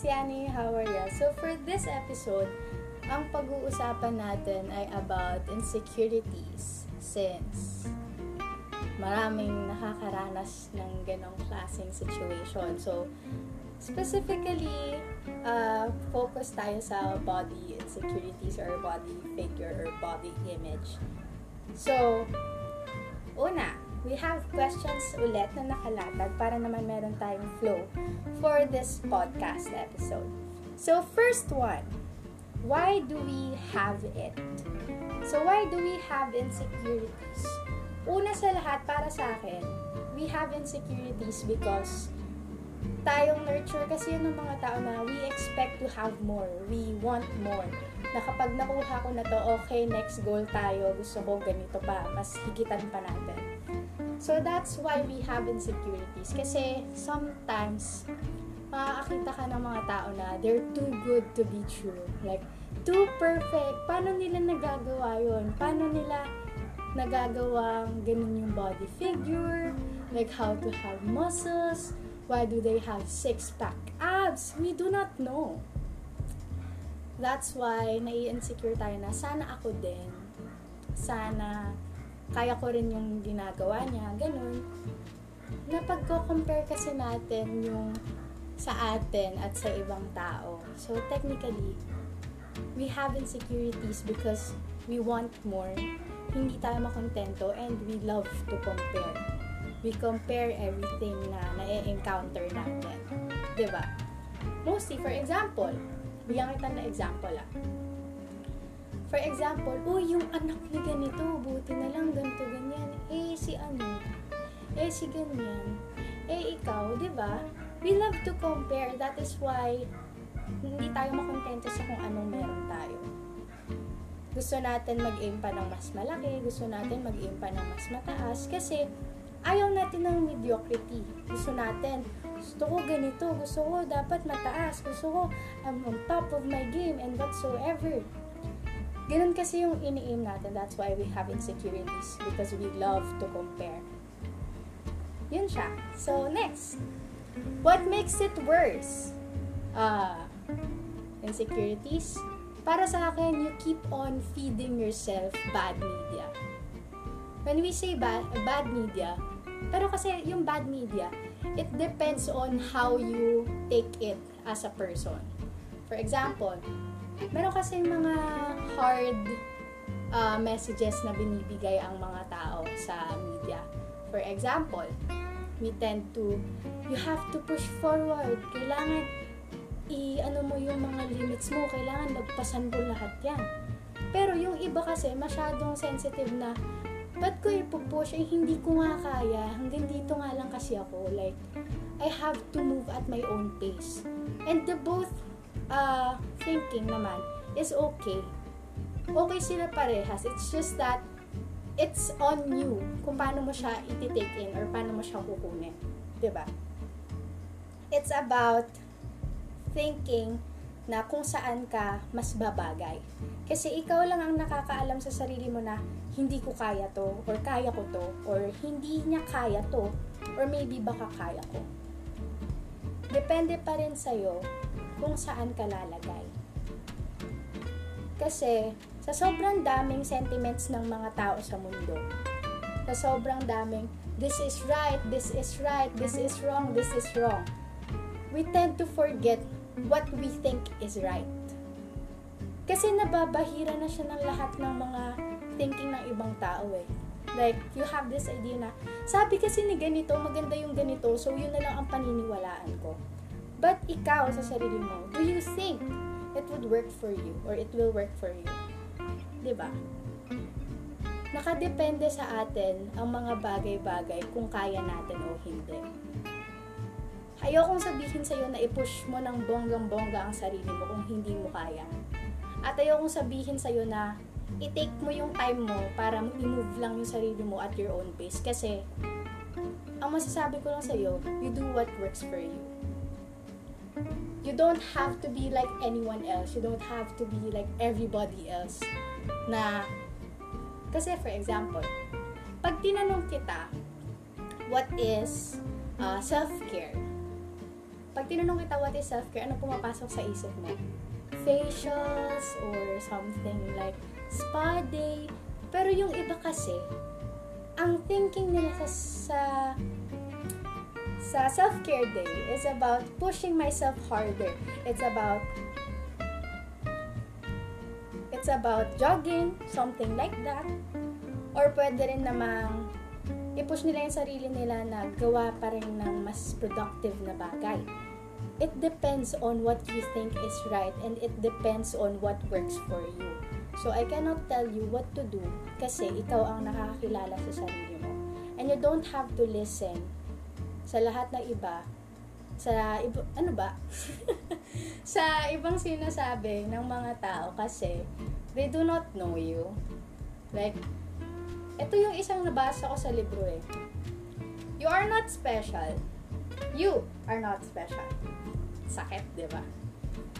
si Annie. How are you? So for this episode, ang pag-uusapan natin ay about insecurities since maraming nakakaranas ng ganong klaseng situation. So, specifically, uh, focus tayo sa body insecurities or body figure or body image. So, una, we have questions ulit na nakalatag para naman meron tayong flow for this podcast episode. So, first one, why do we have it? So, why do we have insecurities? Una sa lahat, para sa akin, we have insecurities because tayong nurture kasi yun ng mga tao na we expect to have more. We want more. Na kapag nakuha ko na to, okay, next goal tayo. Gusto ko ganito pa. Mas higitan pa natin. So, that's why we have insecurities. Kasi, sometimes, makakakita ka ng mga tao na they're too good to be true. Like, too perfect. Paano nila nagagawa yun? Paano nila nagagawang ganun yung body figure? Like, how to have muscles? Why do they have six-pack abs? We do not know. That's why, nai-insecure tayo na sana ako din. Sana kaya ko rin yung ginagawa niya, ganun. Na pagko-compare kasi natin yung sa atin at sa ibang tao. So, technically, we have insecurities because we want more. Hindi tayo makontento and we love to compare. We compare everything na na-encounter natin. ba? Diba? Mostly, for example, bigyan kita na example ah For example, oh, yung anak ni ganito, buti na lang ganito, ganyan. Eh, si ano? Eh, si ganyan. Eh, ikaw, di ba? We love to compare. That is why hindi tayo makontento sa kung anong meron tayo. Gusto natin mag-aim pa ng mas malaki, gusto natin mag-aim pa ng mas mataas, kasi ayaw natin ng mediocrity. Gusto natin, gusto ko ganito, gusto ko dapat mataas, gusto ko I'm on top of my game and whatsoever. Ganun kasi yung ini-aim natin. That's why we have insecurities because we love to compare. Yun siya. So, next. What makes it worse? Uh, insecurities. Para sa akin, you keep on feeding yourself bad media. When we say bad, bad media, pero kasi yung bad media, it depends on how you take it as a person. For example, meron kasi mga hard uh, messages na binibigay ang mga tao sa media. For example, we tend to, you have to push forward. Kailangan i-ano mo yung mga limits mo. Kailangan lagpasan mo lahat yan. Pero yung iba kasi masyadong sensitive na ba't ko ipupush? Eh, hindi ko nga kaya. Hanggang dito nga lang kasi ako. Like, I have to move at my own pace. And the both uh, thinking naman is okay. Okay sila parehas. It's just that it's on you kung paano mo siya iti-take in or paano mo siya kukunin. ba? Diba? It's about thinking na kung saan ka mas babagay. Kasi ikaw lang ang nakakaalam sa sarili mo na hindi ko kaya to, or kaya ko to, or hindi niya kaya to, or maybe baka kaya ko. Depende pa rin sa'yo kung saan ka lalagay. Kasi, sa sobrang daming sentiments ng mga tao sa mundo, sa sobrang daming, this is right, this is right, this is wrong, this is wrong, we tend to forget what we think is right. Kasi nababahira na siya ng lahat ng mga thinking ng ibang tao eh. Like, you have this idea na, sabi kasi ni ganito, maganda yung ganito, so yun na lang ang paniniwalaan ko. But ikaw sa sarili mo, do you think it would work for you or it will work for you? 'Di ba? Nakadepende sa atin ang mga bagay-bagay kung kaya natin o hindi. Ayokong sabihin sa'yo na i-push mo ng bonggang-bongga ang sarili mo kung hindi mo kaya. At ayokong sabihin sa'yo na i-take mo yung time mo para i-move lang yung sarili mo at your own pace. Kasi, ang masasabi ko lang sa'yo, you do what works for you you don't have to be like anyone else. You don't have to be like everybody else. Na, kasi for example, pag tinanong kita, what is uh, self-care? Pag tinanong kita what is self-care, ano pumapasok sa isip mo? Facials or something like spa day. Pero yung iba kasi, ang thinking nila sa, sa sa self-care day is about pushing myself harder. It's about it's about jogging, something like that. Or pwede rin namang i-push nila yung sarili nila na gawa pa rin ng mas productive na bagay. It depends on what you think is right and it depends on what works for you. So, I cannot tell you what to do kasi ikaw ang nakakakilala sa sarili mo. And you don't have to listen sa lahat ng iba sa iba, ano ba? sa ibang sinasabi ng mga tao kasi they do not know you. Like, ito yung isang nabasa ko sa libro eh. You are not special. You are not special. Sakit, di ba?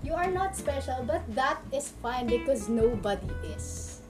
You are not special, but that is fine because nobody is.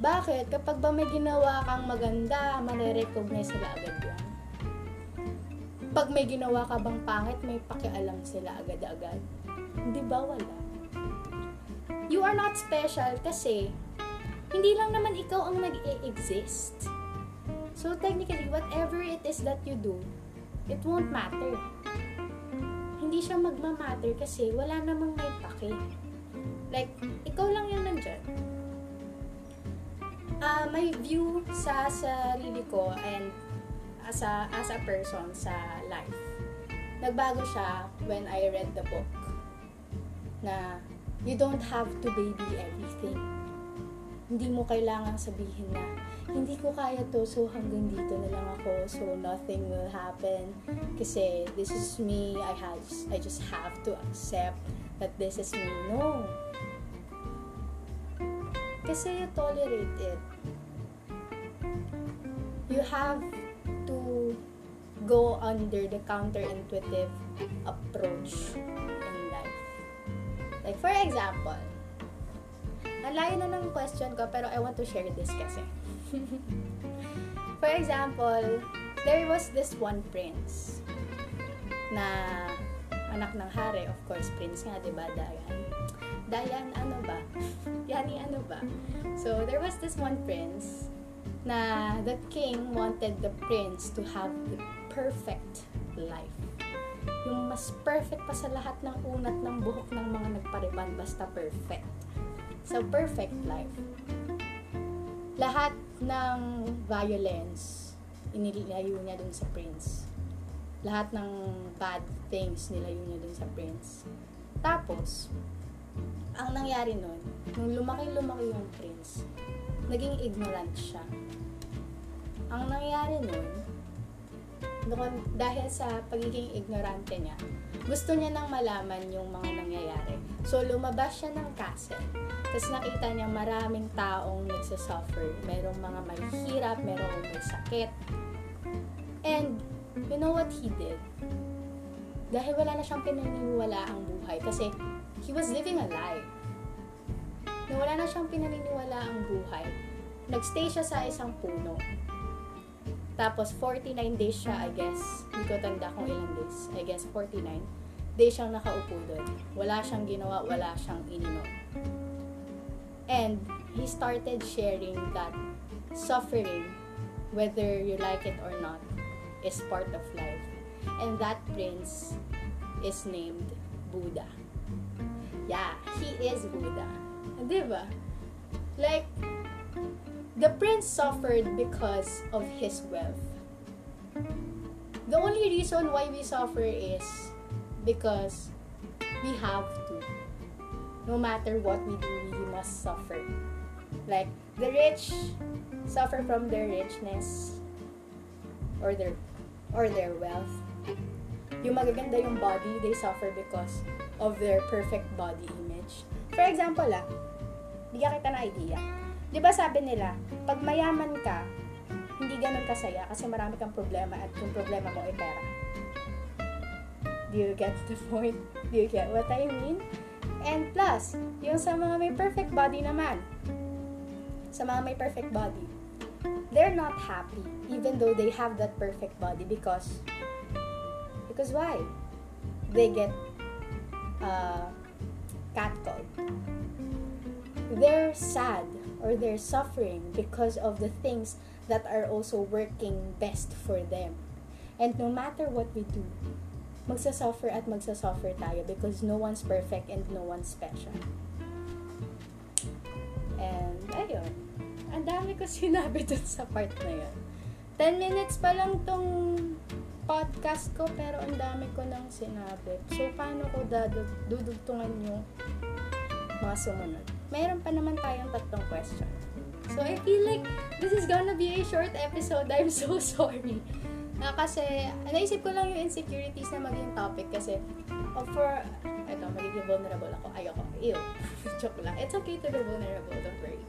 Bakit? Kapag ba may ginawa kang maganda, marirecognize sila agad. Pag may ginawa ka bang pangit, may pakialam sila agad-agad. Hindi ba wala? You are not special kasi hindi lang naman ikaw ang nag-e-exist. So, technically, whatever it is that you do, it won't matter. Hindi siya magmamatter kasi wala namang may pake. Like, ikaw lang yung nandyan. Uh, my view sa sarili ko and as a, as a person sa life, nagbago siya when I read the book na you don't have to baby everything hindi mo kailangang sabihin na, hindi ko kaya to, so hanggang dito na lang ako, so nothing will happen. Kasi this is me, I, have, I just have to accept that this is me. No. Kasi you tolerate it. You have go under the counterintuitive approach in life. Like for example, ang na ng question ko, pero I want to share this kasi. For example, there was this one prince na anak ng hari, of course, prince nga, di ba, Dayan? Dayan, ano ba? Yani, ano ba? So, there was this one prince na the king wanted the prince to have the perfect life. Yung mas perfect pa sa lahat ng unat ng buhok ng mga nagpariban, basta perfect sa perfect life. Lahat ng violence, inilayo niya dun sa prince. Lahat ng bad things, nilayo niya dun sa prince. Tapos, ang nangyari nun, nung lumaki-lumaki yung prince, naging ignorant siya. Ang nangyari nun, noon, dahil sa pagiging ignorante niya, gusto niya nang malaman yung mga nangyayari. So, lumabas siya ng castle. Tapos nakita niya maraming taong nagsasuffer. Merong mga mahihirap, merong may sakit. And, you know what he did? Dahil wala na siyang pinaniniwala ang buhay. Kasi, he was living a lie. Nung wala na siyang pinaniniwala ang buhay, nagstay siya sa isang puno. Tapos, 49 days siya, I guess. Hindi ko tanda kung ilang days. I guess, 49. Days siyang nakaupo doon. Wala siyang ginawa, wala siyang ininom. And, he started sharing that suffering, whether you like it or not, is part of life. And that prince is named Buddha. Yeah, he is Buddha. Diba? Like, The prince suffered because of his wealth. The only reason why we suffer is because we have to. No matter what we do, we must suffer. Like, the rich suffer from their richness or their or their wealth. Yung magaganda yung body, they suffer because of their perfect body image. For example, ah, bigyan kita na idea 'Di ba sabi nila, pag mayaman ka, hindi ganun kasaya kasi marami kang problema at yung problema mo ay pera. Do you get the point? Do you get what I mean? And plus, yung sa mga may perfect body naman, sa mga may perfect body, they're not happy even though they have that perfect body because Because why? They get uh, catcalled. They're sad or they're suffering because of the things that are also working best for them. And no matter what we do, magsasuffer at magsasuffer tayo because no one's perfect and no one's special. And, ayun. Ang dami ko sinabi dun sa part na yun. 10 minutes pa lang tong podcast ko, pero ang dami ko nang sinabi. So, paano ko dudugtungan yung mga sumunod? Meron pa naman tayong tatlong question. So, I feel like this is gonna be a short episode. I'm so sorry. Uh, kasi, naisip ko lang yung insecurities na maging topic kasi oh, for, eto, magiging vulnerable ako. Ayoko. Ew. Joke lang. It's okay to be vulnerable. Don't worry.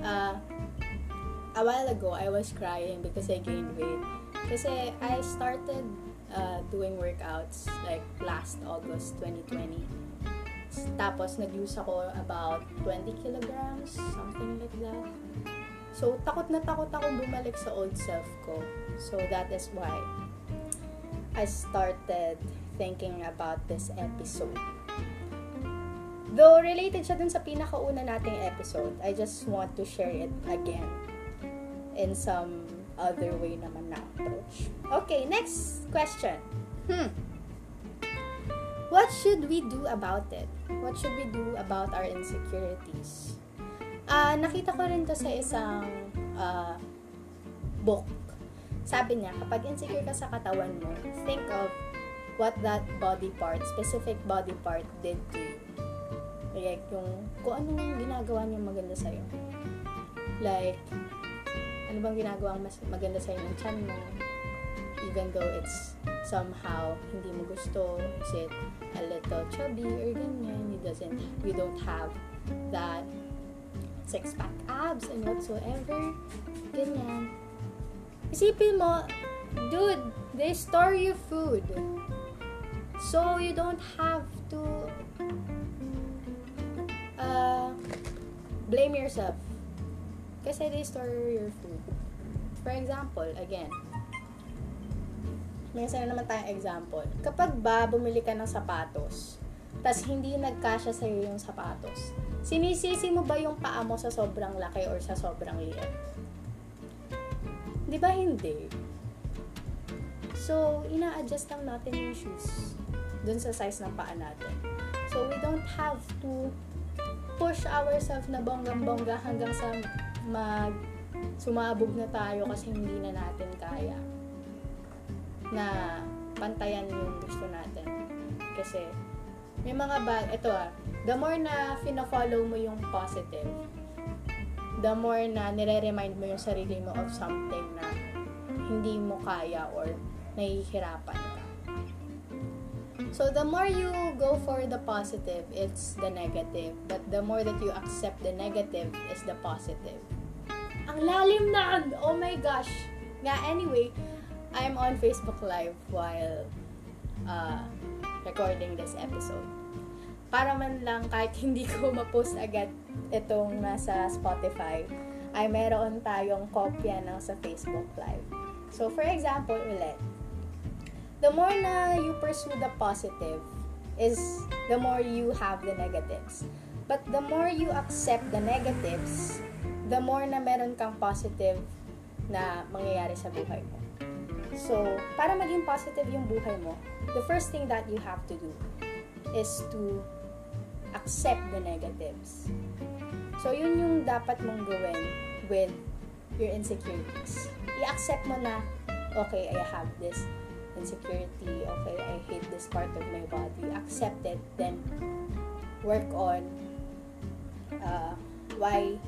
Uh, a while ago, I was crying because I gained weight. Kasi I started uh, doing workouts like last August 2020. Tapos, nag-lose ako about 20 kilograms, something like that. So, takot na takot akong bumalik sa old self ko. So, that is why I started thinking about this episode. Though related siya dun sa pinakauna nating episode, I just want to share it again in some other way naman na approach. Okay, next question. Hmm. What should we do about it? What should we do about our insecurities? Uh, nakita ko rin to sa isang uh, book. Sabi niya, kapag insecure ka sa katawan mo, think of what that body part, specific body part did to you. Like, yung, kung anong ginagawa niya maganda sa'yo. Like, ano bang ginagawa mas maganda sa'yo ng chan mo? Even though it's somehow hindi mo gusto, is it a little chubby or ganyan, you doesn't, you don't have that six-pack abs and whatsoever. Ganyan. Isipin mo, dude, they store your food. So, you don't have to uh, blame yourself. Kasi they store your food. For example, again, isa na naman tayong example. Kapag ba bumili ka ng sapatos, tas hindi nagkasya sa'yo yung sapatos, Sinisisi mo ba yung paa mo sa sobrang laki or sa sobrang liit? Di ba hindi? So, ina-adjust lang natin yung shoes dun sa size ng paa natin. So, we don't have to push ourselves na bonggang-bongga hanggang sa mag sumabog na tayo kasi hindi na natin kaya na pantayan yung gusto natin. Kasi, may mga bag, ito ah, the more na fina-follow mo yung positive, the more na nire-remind mo yung sarili mo of something na hindi mo kaya or nahihirapan ka. So, the more you go for the positive, it's the negative. But the more that you accept the negative is the positive. Ang lalim na! Oh my gosh! Nga, anyway, I'm on Facebook Live while uh, recording this episode para man lang kahit hindi ko ma-post agad itong nasa Spotify, ay meron tayong kopya ng sa Facebook Live. So, for example, ulit, the more na you pursue the positive is the more you have the negatives. But the more you accept the negatives, the more na meron kang positive na mangyayari sa buhay mo. So, para maging positive yung buhay mo, the first thing that you have to do is to accept the negatives. So, yun yung dapat mong gawin with your insecurities. I-accept mo na, okay, I have this insecurity, okay, I hate this part of my body. Accept it, then work on uh, why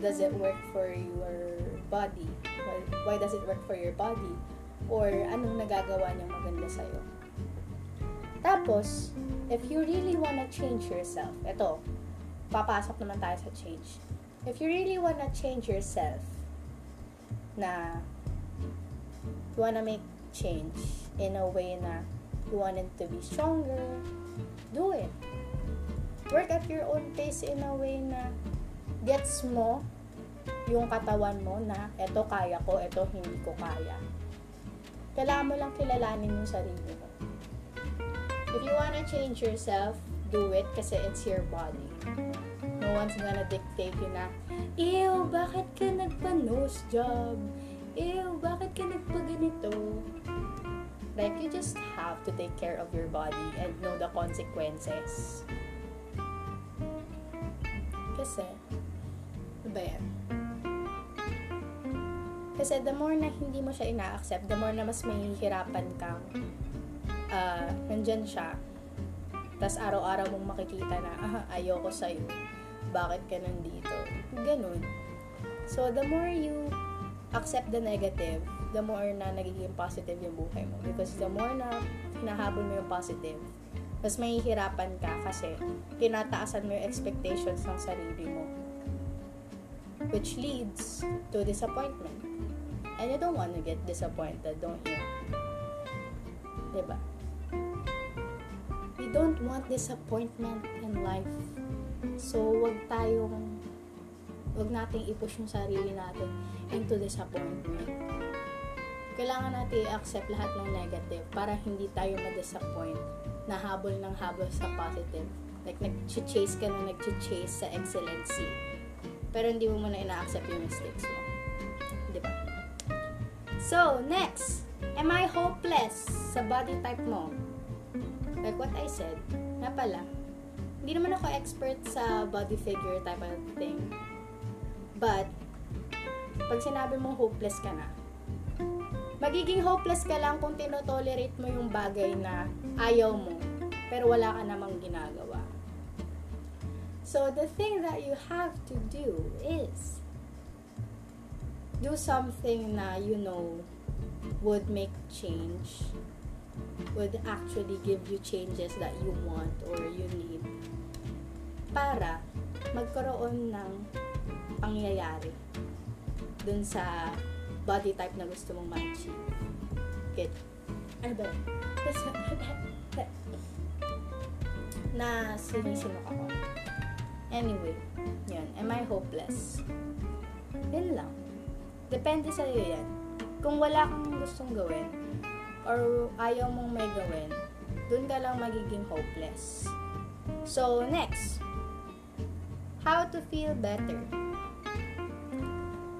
does it work for your body? Why, why does it work for your body? Or anong nagagawa niyang maganda sa'yo? Tapos, if you really wanna change yourself, ito, papasok naman tayo sa change. If you really wanna change yourself, na you wanna make change in a way na you want it to be stronger, do it. Work at your own pace in a way na gets mo yung katawan mo na eto kaya ko, eto hindi ko kaya. Kailangan mo lang kilalanin yung sarili mo. If you wanna change yourself, do it kasi it's your body. No one's gonna dictate you na, Ew, bakit ka nagpa-nose job? Ew, bakit ka nagpa-ganito? Like, you just have to take care of your body and know the consequences. Kasi, ano ba yan? Kasi the more na hindi mo siya ina-accept, the more na mas mahihirapan kang uh, nandyan siya. Tapos araw-araw mong makikita na, ah, ayoko sa'yo. Bakit ka nandito? Ganun. So, the more you accept the negative, the more na nagiging positive yung buhay mo. Because the more na hinahabol mo yung positive, mas mahihirapan ka kasi tinataasan mo yung expectations ng sarili mo. Which leads to disappointment. And you don't want to get disappointed, don't you? Diba? We don't want disappointment in life. So, wag tayong wag nating i-push yung sarili natin into disappointment. Kailangan natin i-accept lahat ng negative para hindi tayo ma-disappoint na habol ng habol sa positive. Like, nag-chase ka na nag-chase sa excellency. Pero hindi mo muna ina-accept yung mistakes mo. So, next. Am I hopeless sa body type mo? Like what I said, nga pala, hindi naman ako expert sa body figure type of thing. But, pag sinabi mong hopeless ka na, magiging hopeless ka lang kung tinotolerate mo yung bagay na ayaw mo, pero wala ka namang ginagawa. So, the thing that you have to do is do something na you know would make change would actually give you changes that you want or you need para magkaroon ng pangyayari dun sa body type na gusto mong ma-achieve. Get? Ano ba? na sinisinok ako. Anyway, yun. Am I hopeless? Yun lang. Depende sa iyo yan. Kung wala kang gustong gawin, or ayaw mong may gawin, dun ka lang magiging hopeless. So, next. How to feel better.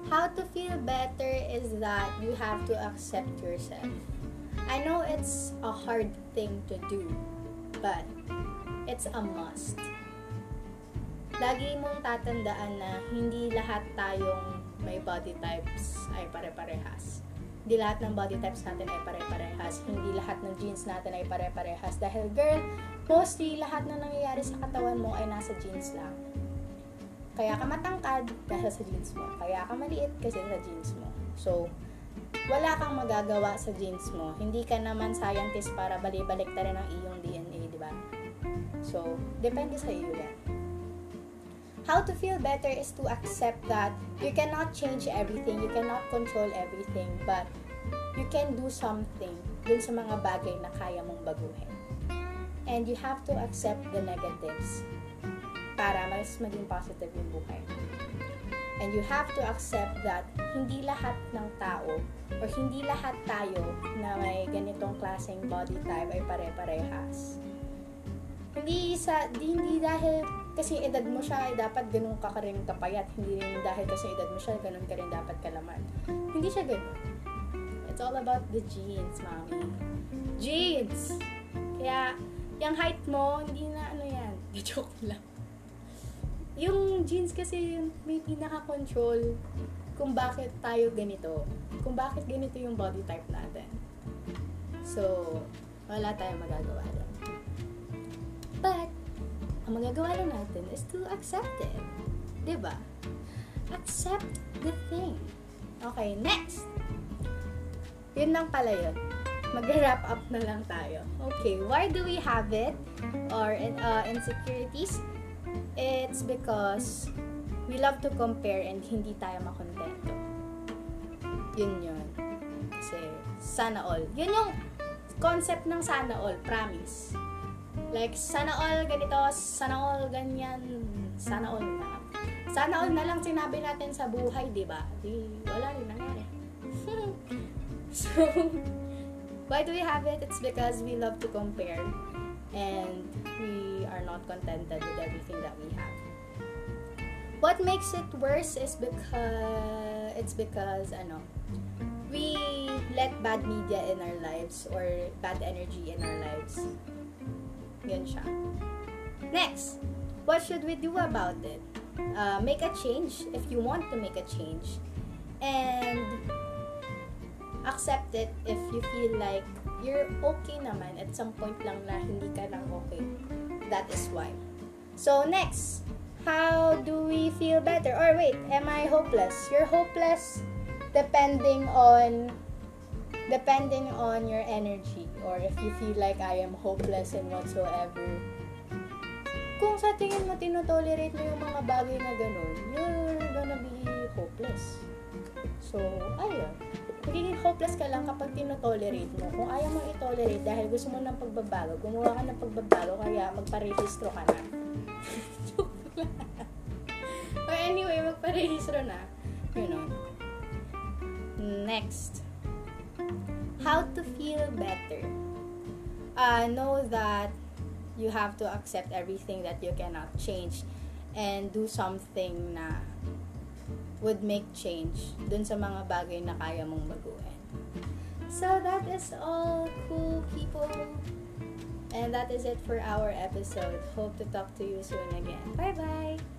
How to feel better is that you have to accept yourself. I know it's a hard thing to do, but it's a must. Lagi mong tatandaan na hindi lahat tayong may body types ay pare-parehas. Hindi lahat ng body types natin ay pare-parehas. Hindi lahat ng genes natin ay pare-parehas. Dahil girl, mostly lahat na nangyayari sa katawan mo ay nasa genes lang. Kaya ka matangkad dahil sa genes mo. Kaya ka maliit kasi sa genes mo. So, wala kang magagawa sa genes mo. Hindi ka naman scientist para bali-balik ta rin ang iyong DNA, di ba? So, depende sa iyo yan. How to feel better is to accept that you cannot change everything, you cannot control everything, but you can do something dun sa mga bagay na kaya mong baguhin. And you have to accept the negatives para mas maging positive yung buhay. And you have to accept that hindi lahat ng tao or hindi lahat tayo na may ganitong klaseng body type ay pare-parehas. Hindi sa di, hindi dahil kasi edad mo siya ay dapat ganun ka ka rin kapayat. Hindi rin dahil kasi edad mo siya ganun ka rin dapat kalaman. Hindi siya ganun. It's all about the genes, mami. Genes! Kaya, yung height mo, hindi na ano yan. Joke lang yung genes kasi yung may pinaka-control kung bakit tayo ganito. Kung bakit ganito yung body type natin. So, wala tayong magagawa lang. But, ang magagawa lang natin is to accept it. ba? Diba? Accept the thing. Okay, next. Yun lang pala yun. Mag-wrap up na lang tayo. Okay, why do we have it? Or uh, insecurities? It's because we love to compare and hindi tayo makontento. Yun yun. Kasi, sana all. Yun yung concept ng sana all, promise. Like, sana all ganito, sana all ganyan, sana all na lang. Sana all na lang sinabi natin sa buhay, di ba? Di, wala rin nangyari. so, Why do we have it? It's because we love to compare and we are not contented with everything that we have. What makes it worse is because it's because ano, we let bad media in our lives or bad energy in our lives. Yun siya. Next, what should we do about it? Uh, make a change if you want to make a change. And accept it if you feel like you're okay naman at some point lang na hindi ka lang okay. That is why. So, next, how do we feel better? Or wait, am I hopeless? You're hopeless depending on depending on your energy or if you feel like I am hopeless and whatsoever. Kung sa tingin mo tinotolerate mo yung mga bagay na ganun, you're gonna be hopeless. So, ayun. Magiging hopeless ka lang kapag tinotolerate mo. Kung ayaw mo i-tolerate dahil gusto mo ng pagbabago, gumawa ka ng pagbabago kaya magparehistro ka na. Or anyway, magparehistro na. You know. Next. How to feel better. Uh, know that you have to accept everything that you cannot change and do something na would make change dun sa mga bagay na kaya mong baguhin. So that is all cool people. And that is it for our episode. Hope to talk to you soon again. Bye bye.